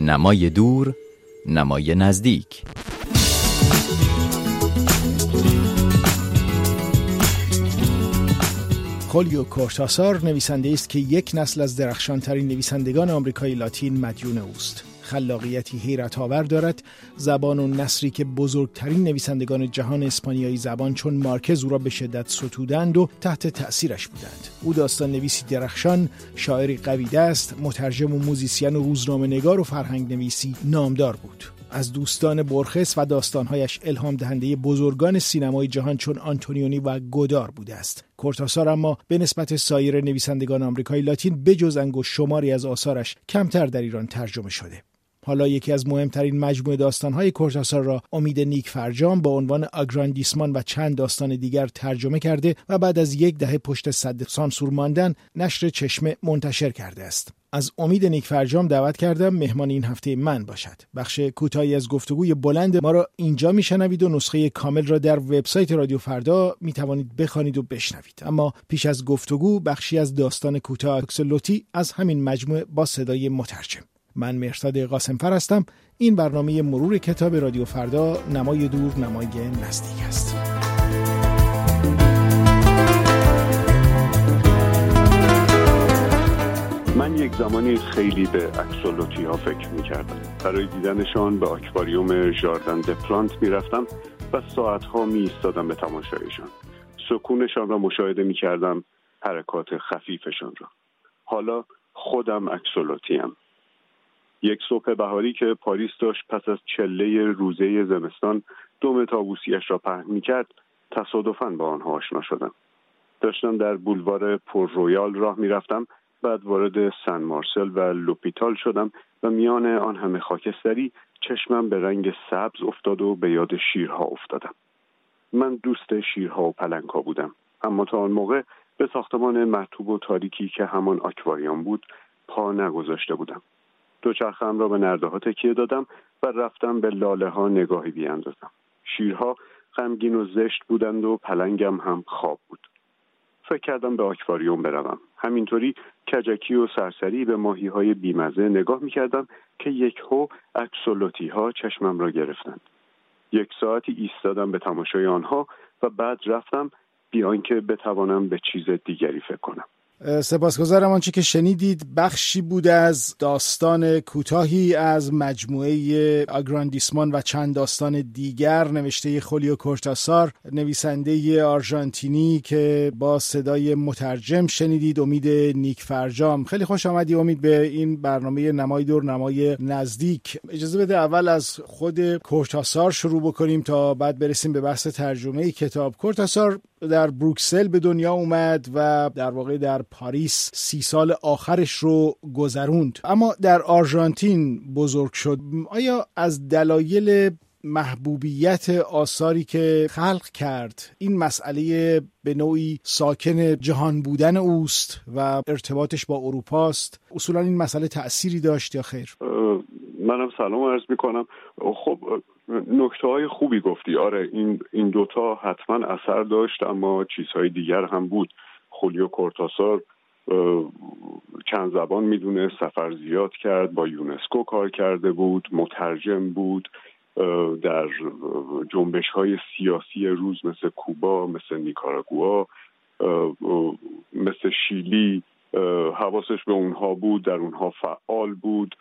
نمای دور نمای نزدیک. خولیو کورتاسار نویسنده است که یک نسل از درخشانترین نویسندگان آمریکای لاتین مدیون اوست. خلاقیتی حیرت آور دارد زبان و نصری که بزرگترین نویسندگان جهان اسپانیایی زبان چون مارکز او را به شدت ستودند و تحت تأثیرش بودند او داستان نویسی درخشان شاعری قوی است مترجم و موزیسین و روزنامه نگار و فرهنگ نویسی نامدار بود از دوستان بورخس و داستانهایش الهام دهنده بزرگان سینمای جهان چون آنتونیونی و گودار بوده است. کورتاسار اما به نسبت سایر نویسندگان آمریکای لاتین بجز انگشت شماری از آثارش کمتر در ایران ترجمه شده. حالا یکی از مهمترین مجموعه داستانهای کورتاسار را امید نیک فرجام با عنوان آگراندیسمان و چند داستان دیگر ترجمه کرده و بعد از یک دهه پشت سد سانسور ماندن نشر چشمه منتشر کرده است. از امید نیک فرجام دعوت کردم مهمان این هفته من باشد. بخش کوتاهی از گفتگوی بلند ما را اینجا میشنوید و نسخه کامل را در وبسایت رادیو فردا می توانید بخوانید و بشنوید. اما پیش از گفتگو بخشی از داستان کوتاه اکسلوتی از همین مجموعه با صدای مترجم. من مرساد قاسمفر هستم. این برنامه مرور کتاب رادیو فردا نمای دور نمای نزدیک است. من یک زمانی خیلی به اکسولوتی ها فکر می کردم برای دیدنشان به آکواریوم ژاردن پلانت می رفتم و ساعت ها می ایستادم به تماشایشان. سکونشان را مشاهده می کردم حرکات خفیفشان را. حالا خودم اکسولوتلم یک صبح بهاری که پاریس داشت پس از چله روزه زمستان دم طاووسیش را پهن می کرد تصادفاً با آنها آشنا شدم. داشتم در بولوار پور رویال راه می رفتم بعد وارد سن مارسل و لوپیتال شدم و میان آن همه خاکستری چشمم به رنگ سبز افتاد و به یاد شیرها افتادم. من دوست شیرها و پلنگها بودم اما تا آن موقع به ساختمان مرتوب و تاریکی که همان آکواریان بود پا نگذاشته بودم. دوچرخم را به نرده ها تکیه دادم و رفتم به لاله ها نگاهی بیاندازم. شیرها غمگین و زشت بودند و پلنگم هم خواب بود. فکر کردم به آکواریوم بروم. همینطوری کجکی و سرسری به ماهی های بیمزه نگاه می‌کردم که یک هو اکسولوتی ها چشمم را گرفتند. یک ساعتی ایستادم به تماشای آنها و بعد رفتم بیان که بتوانم به چیز دیگری فکر کنم. سپاسگزارم آنچه که شنیدید. بخشی بود از داستان کوتاهی از مجموعه آگراندیسمان و چند داستان دیگر. نوشته خولیو کورتاسار نویسنده آرژانتینی که با صدای مترجم شنیدید. امید نیک فرجام. خیلی خوش آمدی. امید به این برنامه نمای دور نمای نزدیک. اجازه بده اول از خود کورتاسار شروع بکنیم تا بعد برسیم به بحث ترجمه کتاب. کورتاسار در بروکسل به دنیا اومد و در واقع در پاریس سی سال آخرش رو گذروند. اما در آرژانتین بزرگ شد. آیا از دلایل محبوبیت آثاری که خلق کرد این مسئله به نوعی ساکن جهان بودن اوست و ارتباطش با اروپاست اصولا این مسئله تأثیری داشت یا خیر؟ منم سلام عرض می کنم خب نکته های خوبی گفتی. آره این این دوتا حتما اثر داشت اما چیزهای دیگر هم بود. خولیو کورتاسار چند زبان می‌دونه سفر زیاد کرد با یونسکو کار کرده بود مترجم بود در جنبش های سیاسی روز مثل کوبا مثل نیکاراگوا مثل شیلی حواسش به اونها بود در اونها فعال بود.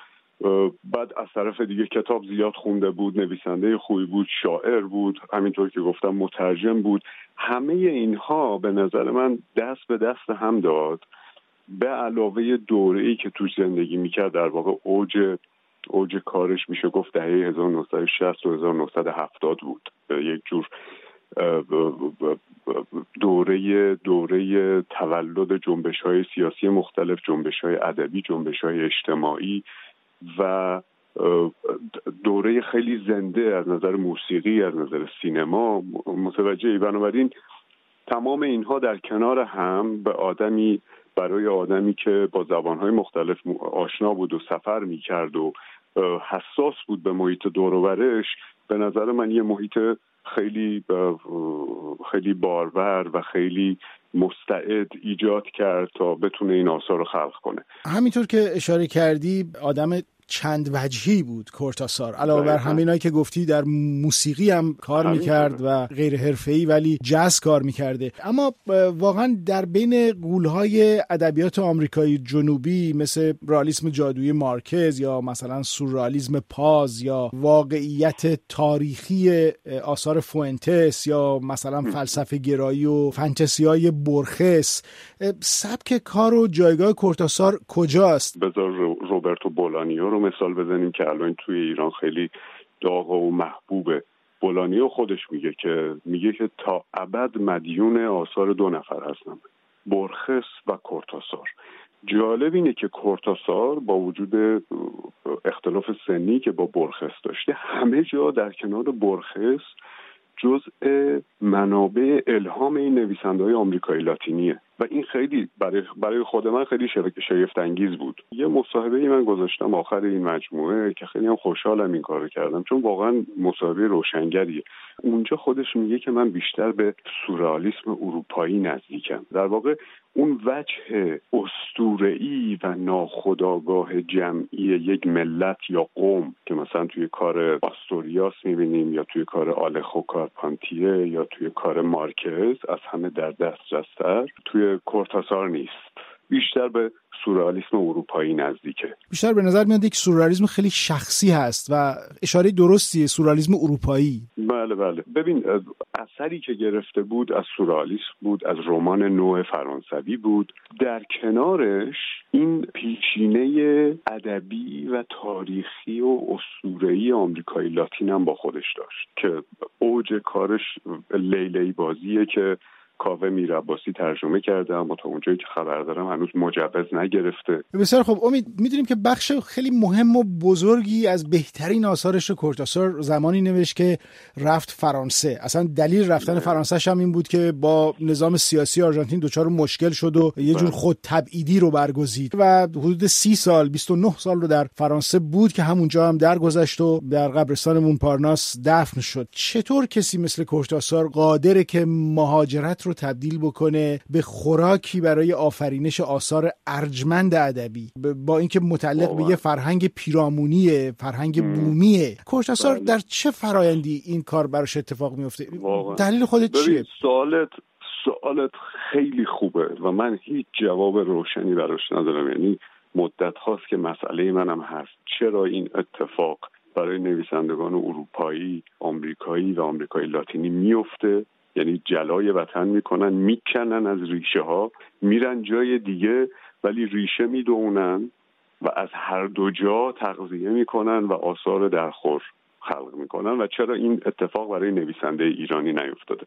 بعد از طرف دیگه کتاب زیاد خونده بود نویسنده خوبی بود شاعر بود همینطور که گفتم مترجم بود. همه اینها به نظر من دست به دست هم داد. به علاوه دوره ای که توش زندگی می‌کرد در واقع اوج اوج کارش میشه گفت دهه 1960 و 1970 بود. یک جور دوره دوره تولد جنبش های سیاسی مختلف جنبش های ادبی جنبش های اجتماعی و دوره خیلی زنده از نظر موسیقی از نظر سینما. متوجه بنابراین تمام اینها در کنار هم به آدمی برای آدمی که با زبانهای مختلف آشنا بود و سفر می‌کرد و حساس بود به محیط دوروبرش به نظر من یه محیط خیلی خیلی بارور و خیلی مستعد ایجاد کرد تا بتونه این آثار رو خلق کنه. همینطور که اشاره کردی آدم چند وجهی بود کورتاسار. علاوه بر همینایی که گفتی در موسیقی هم کار می‌کرد و غیر حرفه‌ای ولی جاز کار می‌کرده. اما واقعا در بین قولهای ادبیات آمریکایی جنوبی مثل رالیسم جادویی مارکز یا مثلا سورالیسم پاز یا واقعیت تاریخی آثار فوئنتس یا مثلا فلسفه گرایی و فانتزی های برخس سبک کار و جایگاه کورتاسار کجاست؟ بذار روبرتو بولانیو رو مثال بزنیم که الان توی ایران خیلی داغ و محبوبه. بولانیو خودش میگه که میگه که تا ابد مدیون آثار دو نفر هستم. برخس و کورتاسار. جالب اینه که کورتاسار با وجود اختلاف سنی که با برخس داشته همه جا در کنار برخس جزء منابع الهام این نویسنده های آمریکایی لاتینیه. و این خیلی برای, برای خود من خیلی شگفت انگیز بود. یه مصاحبه ای من گذاشتم آخر این مجموعه که خیلی هم خوشحالم این کارو کردم چون واقعا مصاحبه روشنگریه. اونجا خودش میگه که من بیشتر به سورالیسم اروپایی نزدیکم. در واقع اون وجه استورعی و ناخداگاه جمعی یک ملت یا قوم که مثلا توی کار آستوریاس می‌بینیم یا توی کار آلخو کارپانتیه یا توی کار مارکز از همه در دسترستر توی کورتاسار نیست. بیشتر به سورالیسم اروپایی نزدیکه. بیشتر به نظر میاد یک سورالیسم خیلی شخصی هست و اشاره درستیه سورالیسم اروپایی. بله بله. ببین اثری که گرفته بود از سورالیسم بود از رمان نوع فرانسوی بود. در کنارش این پیشینه ادبی و تاریخی و اسطوره‌ای آمریکایی لاتین هم با خودش داشت که اوج کارش لیلی بازیه که کاوه میرباسی ترجمه کرده اما تا اونجایی که خبر دارم هنوز مجوز نگرفته. بسیار خب امید می‌دونیم که بخش خیلی مهم و بزرگی از بهترین آثارش کورتاسار زمانی نوشت که رفت فرانسه. اصلا دلیل رفتن بله. فرانسه هم این بود که با نظام سیاسی آرژانتین دچار مشکل شد و یه جور بله. خود تبعیدی رو برگزید. و حدود سی سال 29 سال رو در فرانسه بود که همونجا هم درگذشت و در قبرستان مونپارناس دفن شد. چطور کسی مثل کورتاسار قادره که مهاجرت رو تبدیل بکنه به خوراکی برای آفرینش آثار ارجمند ادبی با اینکه متعلق به یه فرهنگ پیرامونی فرهنگ بومیه. کورتاسار بله. در چه فرایندی این کار براش اتفاق میفته دلیل خودت چیه؟ سوالت سوالت خیلی خوبه و من هیچ جواب روشنی براش ندارم. یعنی مدت هاست که مسئله منم هست. چرا این اتفاق برای نویسندگان اروپایی، آمریکایی و آمریکایی لاتینی میفته یعنی جلای وطن می‌کنن می‌کنن از ریشه ها میرن جای دیگه ولی ریشه می‌دونن و از هر دو جا تغذیه می‌کنن و آثار درخور خلق می‌کنن. و چرا این اتفاق برای نویسنده ایرانی نیفتاده؟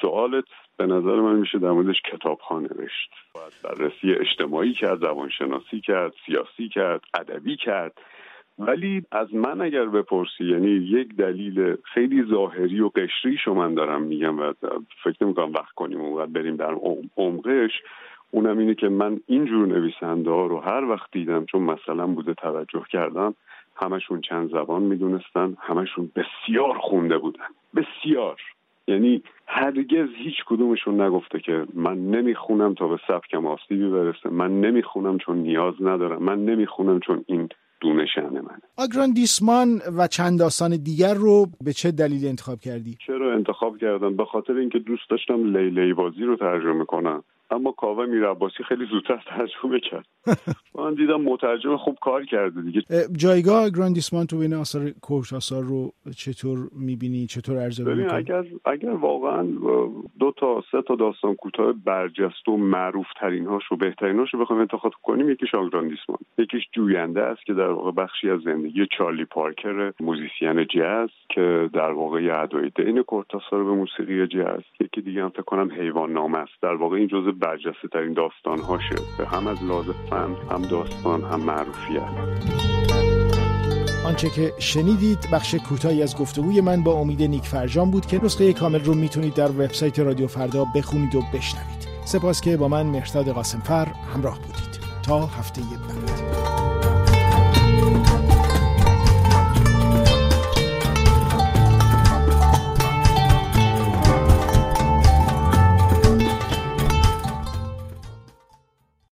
سوالت به نظر من میشه در موردش کتابخانه نوشت. بررسی اجتماعی کرد زبانشناسی کرد سیاسی کرد ادبی کرد. ولی از من اگر بپرسی یعنی یک دلیل خیلی ظاهری و قشری شو من دارم میگم و فکر نمی‌کنم وقت کنیم و بریم در عمقش اونم اینه که من اینجور نویسنده ها رو هر وقت دیدم چون مثلا بوده توجه کردم همشون چند زبان می‌دونستن همشون بسیار خونده بودن. بسیار. یعنی هرگز هیچ کدومشون نگفته که من نمی‌خونم تا به سبکم آسیبی برسه. من نمی‌خونم چون نیاز ندارم. من نمی‌خونم چون این دونه من آگران دیسمان و چند داستان دیگر رو به چه دلیل انتخاب کردی؟ چرا انتخاب کردم؟ به خاطر اینکه دوست داشتم لیلی بازی رو ترجمه کنم. اما کاوه میرعباسی خیلی زودتر ترجمه کرد. من دیدم مترجم خوب کار کرده دیگه. جایگاه گراندیسمان تو بین آثار آثار رو چطور می‌بینی؟ چطور ارزیابی ببین اگر اگر واقعا دو تا سه تا داستان کوتاه برجست و معروف ترین هاش و بهترین هاش رو بخوایم انتخاب کنیم. یکیش آگراندیسمان یکیش جوینده است که در واقع بخشی از زندگی چارلی پارکر موزیسین جاز که در واقع یه ادای دین کورتاسار به موسیقی جاز. یکی دیگه هم فکر کنم حیوان نام است. در واقع این جزء برجسته ترین داستان هاشه هم از لازم فن هم داستان هم معروفیت. آنچه که شنیدید بخش کوتاهی از گفتگوی من با امید نیک فرجان بود که نسخه کامل رو می‌تونید در وبسایت رادیو فردا بخونید و بشنوید. سپاس که با من مرتاد قاسمفر همراه بودید. تا هفته بعد.